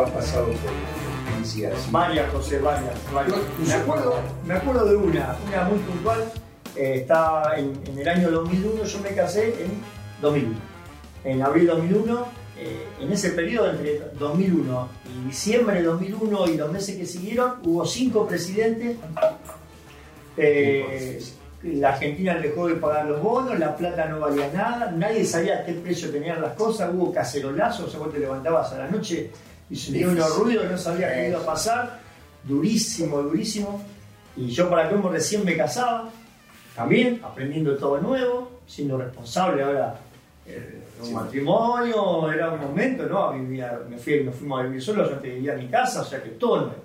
has pasado por felicidades? Varias, José, varias. varias. ¿Tu Me, acuerdo, me acuerdo de una, una muy puntual. eh, está en, en el año 2001, yo me casé en 2001. En abril 2001, eh, en ese periodo entre 2001 y diciembre de 2001 y los meses que siguieron, hubo cinco presidentes. Eh, la Argentina dejó de pagar los bonos, la plata no valía nada, nadie sabía a qué precio tenían las cosas, hubo cacerolazos, o sea, vos te levantabas a la noche y se unos ruidos, no sabías qué iba a pasar, durísimo, durísimo. Y yo para cómo recién me casaba, también aprendiendo todo nuevo, siendo responsable ahora eh, de un Sí. matrimonio, era un momento, ¿no? Vivía, me fui, nos fuimos a vivir solos, yo antes vivía en mi casa, o sea que todo nuevo.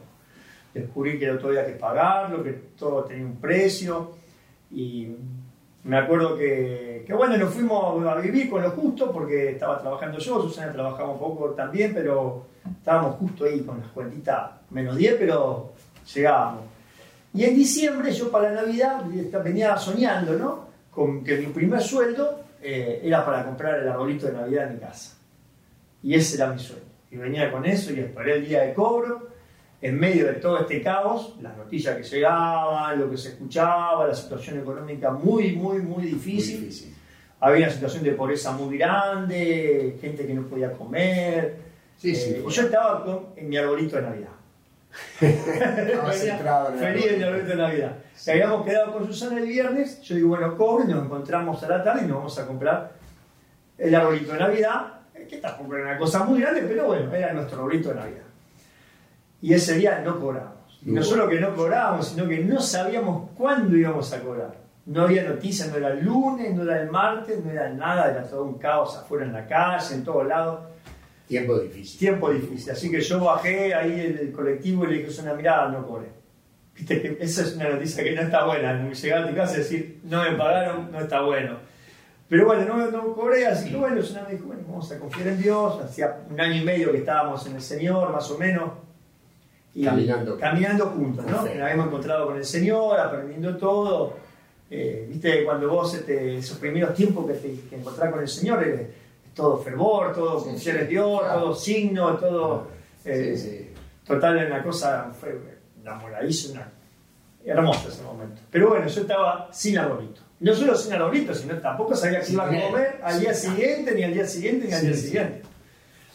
Descubrí que todo había que pagarlo, que todo tenía un precio. Y me acuerdo que, bueno, nos fuimos a vivir con lo justo porque estaba trabajando yo, Susana trabajaba un poco también, pero estábamos justo ahí con las cuentitas menos 10, pero llegábamos. Y en diciembre yo para Navidad venía soñando, ¿no? Con que mi primer sueldo eh, era para comprar el arbolito de Navidad en mi casa. Y ese era mi sueño. Y venía con eso y esperé el día de cobro en medio de todo este caos, las noticias que llegaban, lo que se escuchaba, la situación económica muy, muy, muy Muy difícil. Había una situación de pobreza muy grande, gente que no podía comer. Sí, sí. Eh, yo estaba con, en mi arbolito de Navidad. Centrado el feliz en mi arbolito. de Navidad. Sí. Habíamos quedado con Susana el viernes, yo digo, bueno, cobro y nos encontramos a la tarde y nos vamos a comprar el arbolito de Navidad, que tampoco era una cosa muy grande, pero bueno, era nuestro arbolito de Navidad. Y ese día no cobramos. Y no solo que no cobrábamos, sino que no sabíamos cuándo íbamos a cobrar. No había noticias, no era el lunes, no era el martes, no era nada, era todo un caos afuera en la calle, en todos lados. Tiempo difícil. Tiempo difícil. Así que yo bajé ahí en el colectivo y le dije, una mirada, no cobré. Viste que esa es una noticia que no está buena. Llegar a tu casa y decir, no me pagaron, no está bueno. Pero bueno, no, no cobré, así que bueno, Susana me dijo, bueno, vamos a confiar en Dios. Hacía un año y medio que estábamos en el Señor, más o menos. Y Caminando. Caminando juntos, ¿no? Nos habíamos encontrado con el Señor, aprendiendo todo. Eh, Viste, cuando vos, este, esos primeros tiempos que te que encontrás con el Señor, eh, es todo fervor, todo Sí, sí, Dios, claro. todo signo, todo. eh, Sí. Total, una cosa, fue enamoradizo, una, hermoso ese momento. Pero bueno, yo estaba sin arbolito. No solo sin arbolito, sino tampoco sabía que iba a comer al día siguiente, ni al día siguiente, ni al día siguiente.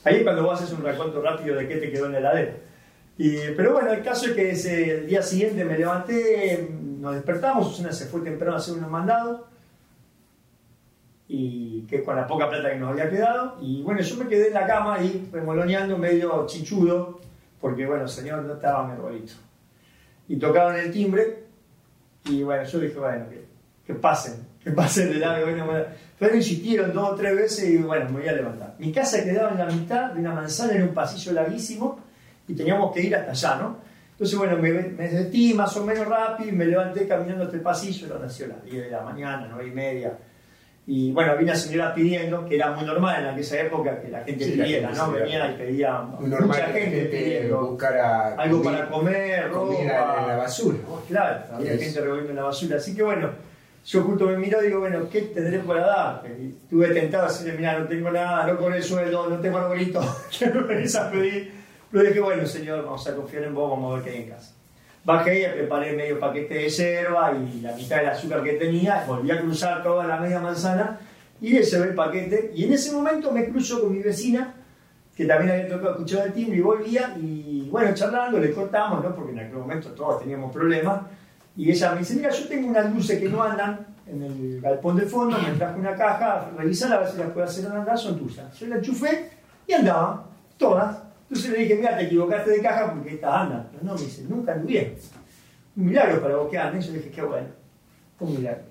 Ahí es cuando vos haces un recuento rápido de qué te quedó en la heladera. Y, pero bueno, el caso es que ese, el día siguiente me levanté, nos despertamos, Susana se fue temprano a hacer unos mandados, y que con la poca plata que nos había quedado. Y bueno, yo me quedé en la cama ahí, remoloneando, medio chichudo, porque bueno, señor, no estaba mi arbolito. Y tocaron el timbre, y bueno, yo dije, bueno, que, que pasen, que pasen de largo. bueno, bueno. Pero insistieron dos o tres veces y bueno, me voy a levantar. Mi casa quedaba en la mitad de una manzana en un pasillo larguísimo y teníamos que ir hasta allá, ¿no? Entonces, bueno, me, me más o menos rápido y me levanté caminando hasta el pasillo, era nació a las 10 de la mañana, 9 y media. Y bueno, había una señora pidiendo, que era muy normal en aquella época que la gente Sí, pidiera, ¿no? Venía y pedía Muy normal mucha gente pidiendo buscara algo para comer, ropa. en la basura. Claro, había gente revolviendo la basura. Así que bueno, yo justo me miró y digo, bueno, ¿qué tendré para dar? Estuve tentado a decirle, mira, no tengo nada, no cobré el sueldo, no tengo arbolito, que me venís a pedir. Pero dije, bueno, señor, vamos a confiar en vos, vamos a ver qué hay en casa. Bajé y preparé medio paquete de yerba y la mitad del azúcar que tenía, volví a cruzar toda la media manzana y le llevé el paquete. Y en ese momento me cruzo con mi vecina, que también había tocado escuchar el timbre y volvía, y bueno, charlando, le cortamos, ¿no? porque en aquel momento todos teníamos problemas, y ella me dice, mira, yo tengo unas luces que no andan en el galpón de fondo, me traje una caja, revisala a ver si las puedo hacer andar, son tuyas. Yo la enchufé y andaban, todas. Entonces le dije, mira, te equivocaste de caja porque estas andan. Pero no, me dice, nunca anduvieron. Un milagro para vos que anden. Yo le dije, qué bueno, un milagro.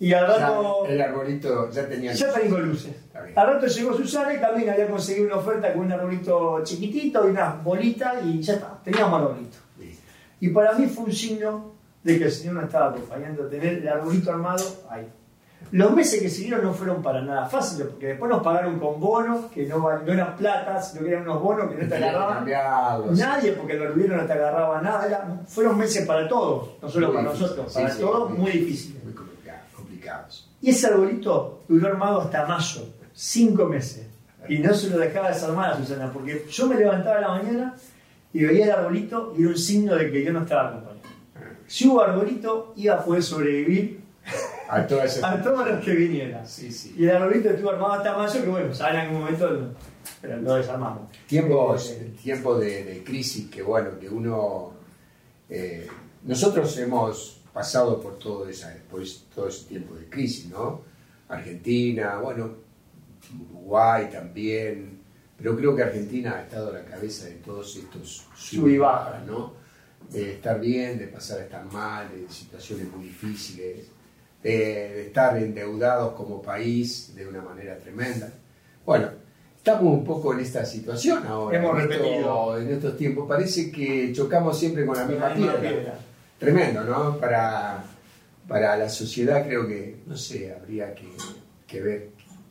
Y al rato... Ya el arbolito ya tenía. Ya tengo luces. Al rato llegó Susana y también había conseguido una oferta con un arbolito chiquitito y unas bolitas y ya está, teníamos arbolito. Y para mí fue un signo de que el Señor nos estaba acompañando a tener el arbolito armado ahí. Los meses que siguieron no fueron para nada fáciles, porque después nos pagaron con bonos, que no, no eran plata, sino que eran unos bonos que no te agarraban nadie, porque el barulero no te agarraba nada. Fueron meses para todos, no solo Muy para difícil, nosotros, para sí, todos muy- muy difíciles. Muy complica- complicados. Y ese arbolito duró armado hasta mayo, cinco meses. Y no se lo dejaba desarmar a Susana, porque yo me levantaba a la mañana y veía el arbolito y era un signo de que yo no estaba acompañado. Si hubo arbolito, iba a poder sobrevivir A todas a todos los que vinieran. Sí, sí. Y el arbolito estuvo armado hasta mayo, que bueno, ya en algún momento lo, pero lo desarmamos. Tiempos, Eh, tiempos de, de crisis que bueno, que uno... eh, nosotros hemos pasado por todo, esa, por todo ese tiempo de crisis, ¿no? Argentina, bueno, Uruguay también, pero creo que Argentina ha estado a la cabeza de todos estos Sub y. ¿no? De estar bien, de pasar a estar mal, de situaciones muy difíciles, de, de estar endeudados como país de una manera tremenda. Bueno, estamos un poco en esta situación ahora. Hemos en, esto- repetido. en estos tiempos. Parece que chocamos siempre con la misma la misma piedra. piedra. Tremendo, ¿no? Para, para la sociedad creo que, no sé, habría que, que ver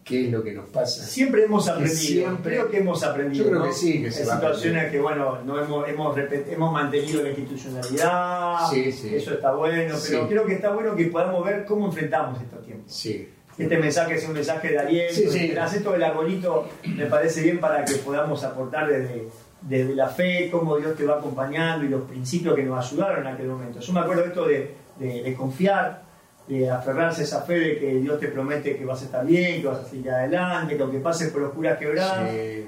qué es lo que nos pasa. Siempre hemos aprendido, siempre- creo que hemos aprendido. Yo creo ¿no? que sí, que se Hay situaciones que, bueno, no hemos, hemos, hemos mantenido la institucionalidad, Sí, sí. eso está bueno, pero Sí. creo que está bueno que podamos ver cómo enfrentamos estos tiempos. Sí, Este mensaje es un mensaje de aliento, Sí, esto del arbolito me parece bien para que podamos aportar desde, desde la fe, cómo Dios te va acompañando y los principios que nos ayudaron en aquel momento. Yo me acuerdo esto de, de- de confiar, de aferrarse a esa fe de que Dios te promete que vas a estar bien, que vas a seguir adelante, que aunque pases por oscuras quebradas, sí.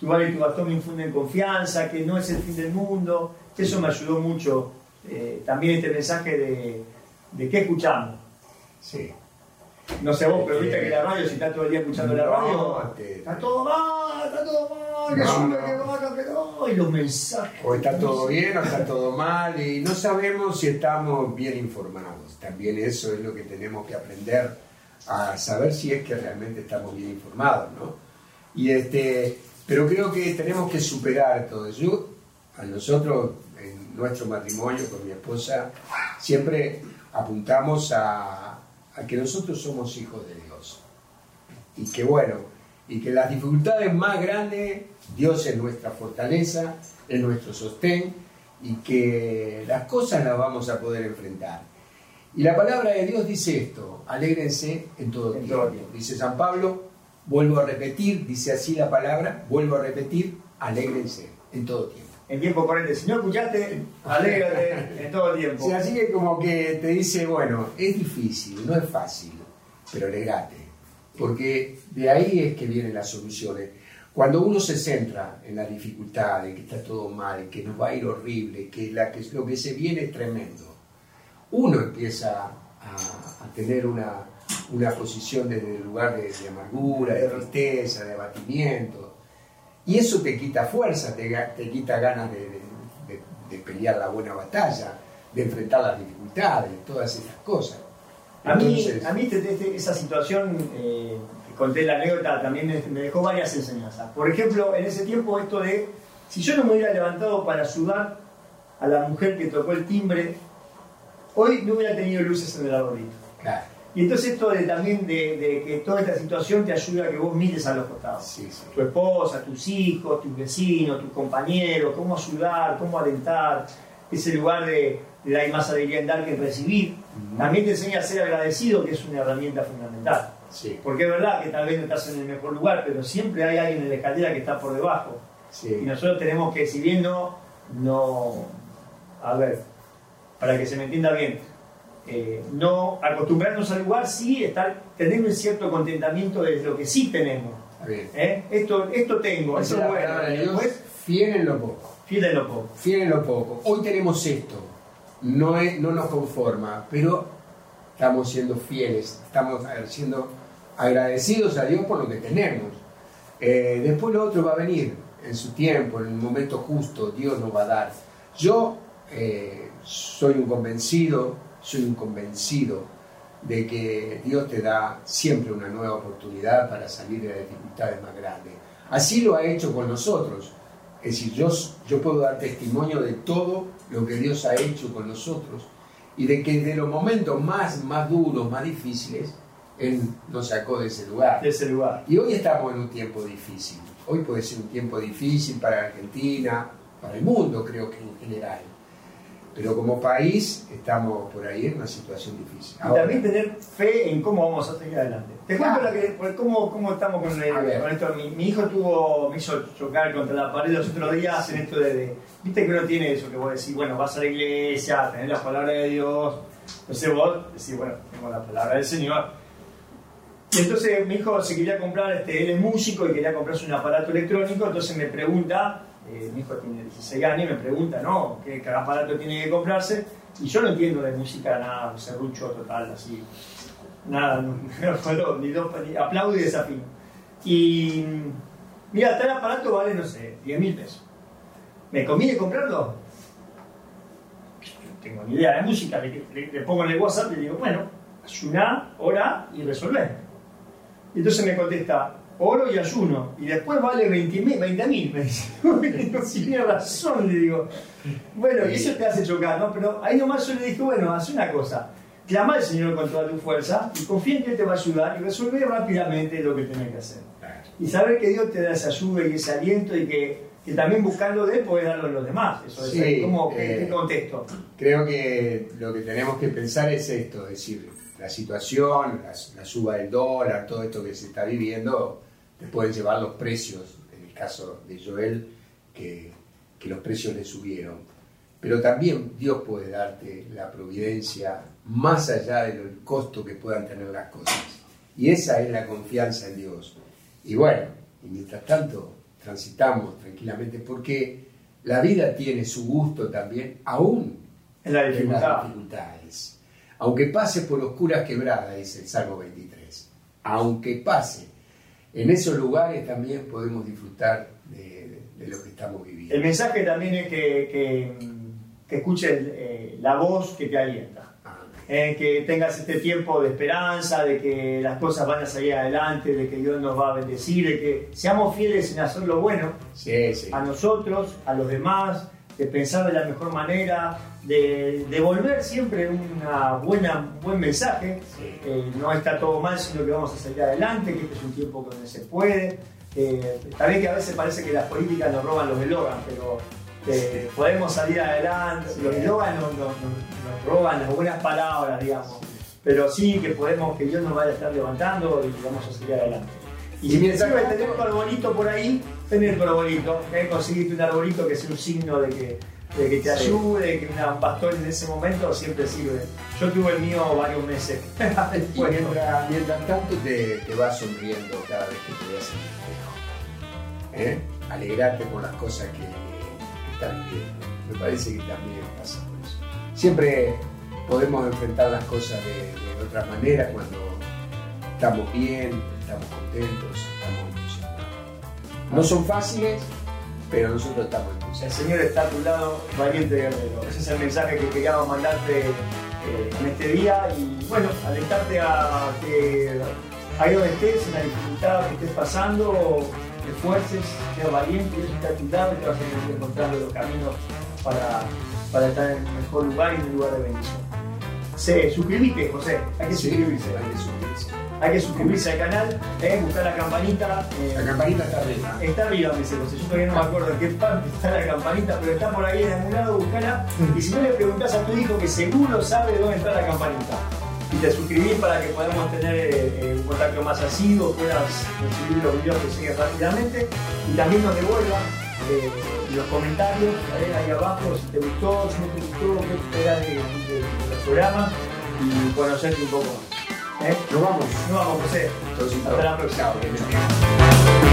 tu vale y tu bastón me infunden confianza, que no es el fin del mundo. Eso me ayudó mucho. eh, también este mensaje de, de qué escuchamos. sí. No sé vos, pero viste que la radio, si estás todo el día escuchando la radio, te- está todo mal, está todo mal, que sube, que baja, que no, y los mensajes. O está todo bien o está todo mal y no sabemos si estamos bien informados. También eso es lo que tenemos que aprender a saber si es que realmente estamos bien informados, ¿no? Y este, pero creo que tenemos que superar todo eso. A nosotros, en nuestro matrimonio con mi esposa, siempre apuntamos a, a que nosotros somos hijos de Dios. Y que bueno, y que las dificultades más grandes, Dios es nuestra fortaleza, es nuestro sostén, y que las cosas las vamos a poder enfrentar. Y la palabra de Dios dice esto, alégrense en todo En tiempo. tiempo. Dice San Pablo, vuelvo a repetir, dice así la palabra, vuelvo a repetir, alégrense en todo tiempo. En tiempo corriente, si no escuchaste, alégrate en todo el tiempo. Sí, así que como que te dice, bueno, es difícil, no es fácil, pero alegate, porque de ahí es que vienen las soluciones. Cuando uno se centra en la dificultad, en que está todo mal, que nos va a ir horrible, que, la, que lo que se viene es tremendo, uno empieza a, tener una, una posición desde el lugar de amargura, de tristeza, de abatimiento, y eso te quita fuerza, te, te quita ganas de, de- pelear la buena batalla, de enfrentar las dificultades, todas esas cosas. A mí, a mí este- este- esa situación, eh, que conté la anécdota, también me, me dejó varias enseñanzas. Por ejemplo, en ese tiempo esto de, si yo no me hubiera levantado para ayudar a la mujer que tocó el timbre, hoy no hubiera tenido luces en el arbolito. claro, Y entonces esto de, también de, de que toda esta situación te ayuda a que vos mires a los costados. sí, sí. Tu esposa, tus hijos, tus vecinos, tus compañeros, cómo ayudar, cómo alentar, ese lugar de, de dar más alegría en dar que en recibir. Ujú. También te enseña a ser agradecido, que es una herramienta fundamental. Sí, Porque es verdad que tal vez no estás en el mejor lugar, pero siempre hay alguien en la escalera que está por debajo. Y nosotros tenemos que, si bien no, no a ver, para que se me entienda bien, eh, no acostumbrarnos al lugar, sí estar, tener un cierto contentamiento de lo que sí tenemos. ¿eh? Esto, esto tengo, Esa eso es bueno. de Dios, Después, fiel en lo poco. fiel en lo poco. fiel en lo poco. Hoy tenemos esto, no, es, no nos conforma, pero estamos siendo fieles, estamos siendo agradecidos a Dios por lo que tenemos. Eh, después lo otro va a venir en su tiempo, en el momento justo, Dios nos va a dar. Yo eh, soy un convencido, soy un convencido de que Dios te da siempre una nueva oportunidad para salir de las dificultades más grandes. Así lo ha hecho con nosotros. Es decir, yo, yo puedo dar testimonio de todo lo que Dios ha hecho con nosotros y de que de los momentos más, más duros, más difíciles, Él nos sacó de ese lugar. De ese lugar. Y hoy estamos en un tiempo difícil. Hoy puede ser un tiempo difícil para Argentina, para el mundo creo que en general. Pero como país estamos por ahí en una situación difícil. Y también tener fe en cómo vamos a seguir adelante. Te cuento la que, cómo, cómo estamos con, esto. Mi, hijo tuvo, me hizo chocar contra la pared los otros días en esto de, viste que uno tiene eso que vos decís, bueno, vas a la iglesia, tenés la palabra de Dios, entonces vos decís, bueno, tengo la palabra del Señor. Y entonces mi hijo se quería comprar, este, él es músico y quería comprarse un aparato electrónico, entonces me pregunta, eh, mi hijo tiene 16 años, y me pregunta, ¿no? ¿Qué, aparato tiene que comprarse? Y yo no entiendo de música nada, serrucho total, así. Nada, no, puedo, ni, ni aplaudo y desafío. Y mira, tal aparato vale, no sé, 10 mil pesos. ¿Me conviene comprarlo? No tengo ni idea de música, le, pongo en el WhatsApp y le digo, bueno, ayuná, ora y resolver. Y entonces me contesta, oro y ayuno, y después vale 20 mil, me dice, no tiene razón, le digo. Bueno, y eso te hace chocar, ¿no? Pero ahí nomás yo le dije, bueno, haz una cosa, clama al Señor con toda tu fuerza y confía en que Él te va a ayudar y resuelve rápidamente lo que tienes que hacer. Y saber que Dios te da esa ayuda y ese aliento y que, que también buscando de Él darlo a los demás. Eso es, sí, ¿cómo, ¿qué, eh, contexto? Creo que lo que tenemos que pensar es esto, es decir, la situación, la, la suba del dólar, todo esto que se está viviendo, te pueden llevar los precios, en el caso de Joel, que, que los precios le subieron. Pero también Dios puede darte la providencia más allá del costo que puedan tener las cosas. Y esa es la confianza en Dios. Y bueno, y mientras tanto transitamos tranquilamente porque la vida tiene su gusto también, aún en, las dificultades. Aunque pase por oscuras quebradas, dice el Salmo 23. Aunque pase en esos lugares también podemos disfrutar de, lo que estamos viviendo. El mensaje también es que, que, escuches eh, la voz que te alienta. Ah. Eh, que tengas este tiempo de esperanza, de que las cosas van a salir adelante, de que Dios nos va a bendecir, de que seamos fieles en hacer lo bueno a nosotros, a los demás, de pensar de la mejor manera, de devolver siempre una buena, un buen mensaje. Eh, no está todo mal, sino que vamos a salir adelante, que este es un tiempo donde se puede. Eh, está bien que a veces parece que las políticas nos roban los eslogan, pero eh, podemos salir adelante. Los eslogans nos, nos, roban las buenas palabras, digamos. Pero sí que podemos, que Dios nos vaya a estar levantando y vamos a salir adelante. Y si me sirve tener un arbolito por ahí, tener un arbolito, conseguirte un arbolito que sea un signo de que de que te ayude, que un pastor en ese momento siempre sirve. Yo tuve el mío varios meses. y mientras, tanto te, te, vas sonriendo cada vez que te veas en el espejo. ¿Eh? Alegrarte por las cosas que, que estás viviendo. Me parece que también pasa por eso. Siempre podemos enfrentar las cosas de, de otra manera cuando estamos bien, estamos contentos, estamos ilusionados. No son fáciles, pero nosotros estamos en El Señor está a tu lado, valiente guerrero. Ese es el mensaje que queríamos mandarte eh, en este día y bueno, alentarte a que ahí donde estés, en la dificultad que estés pasando, te esfuerces, seas valiente, Dios está a tu lado y te vas a ir encontrando los caminos para, para estar en el mejor lugar y en un lugar de bendición. Sí, suscríbete, José, hay que suscribirse. Hay que suscribirse hay que suscribirse al canal, eh, buscar la campanita. Eh, la campanita está arriba. Está arriba, me dice José. Yo todavía no me acuerdo en qué parte está la campanita, pero está por ahí en algún lado, buscala. Y si no le preguntas a tu hijo que seguro sabe dónde está la campanita. Y te suscribís para que podamos tener eh, un contacto más asiduo, puedas recibir los videos que siguen rápidamente y también nos devuelvan los comentarios ahí abajo si te gustó, si no te gustó, qué esperas de, de, los programas y conocerte un poco más. ¿Eh? Nos vamos. Nos vamos, José. Hasta la próxima.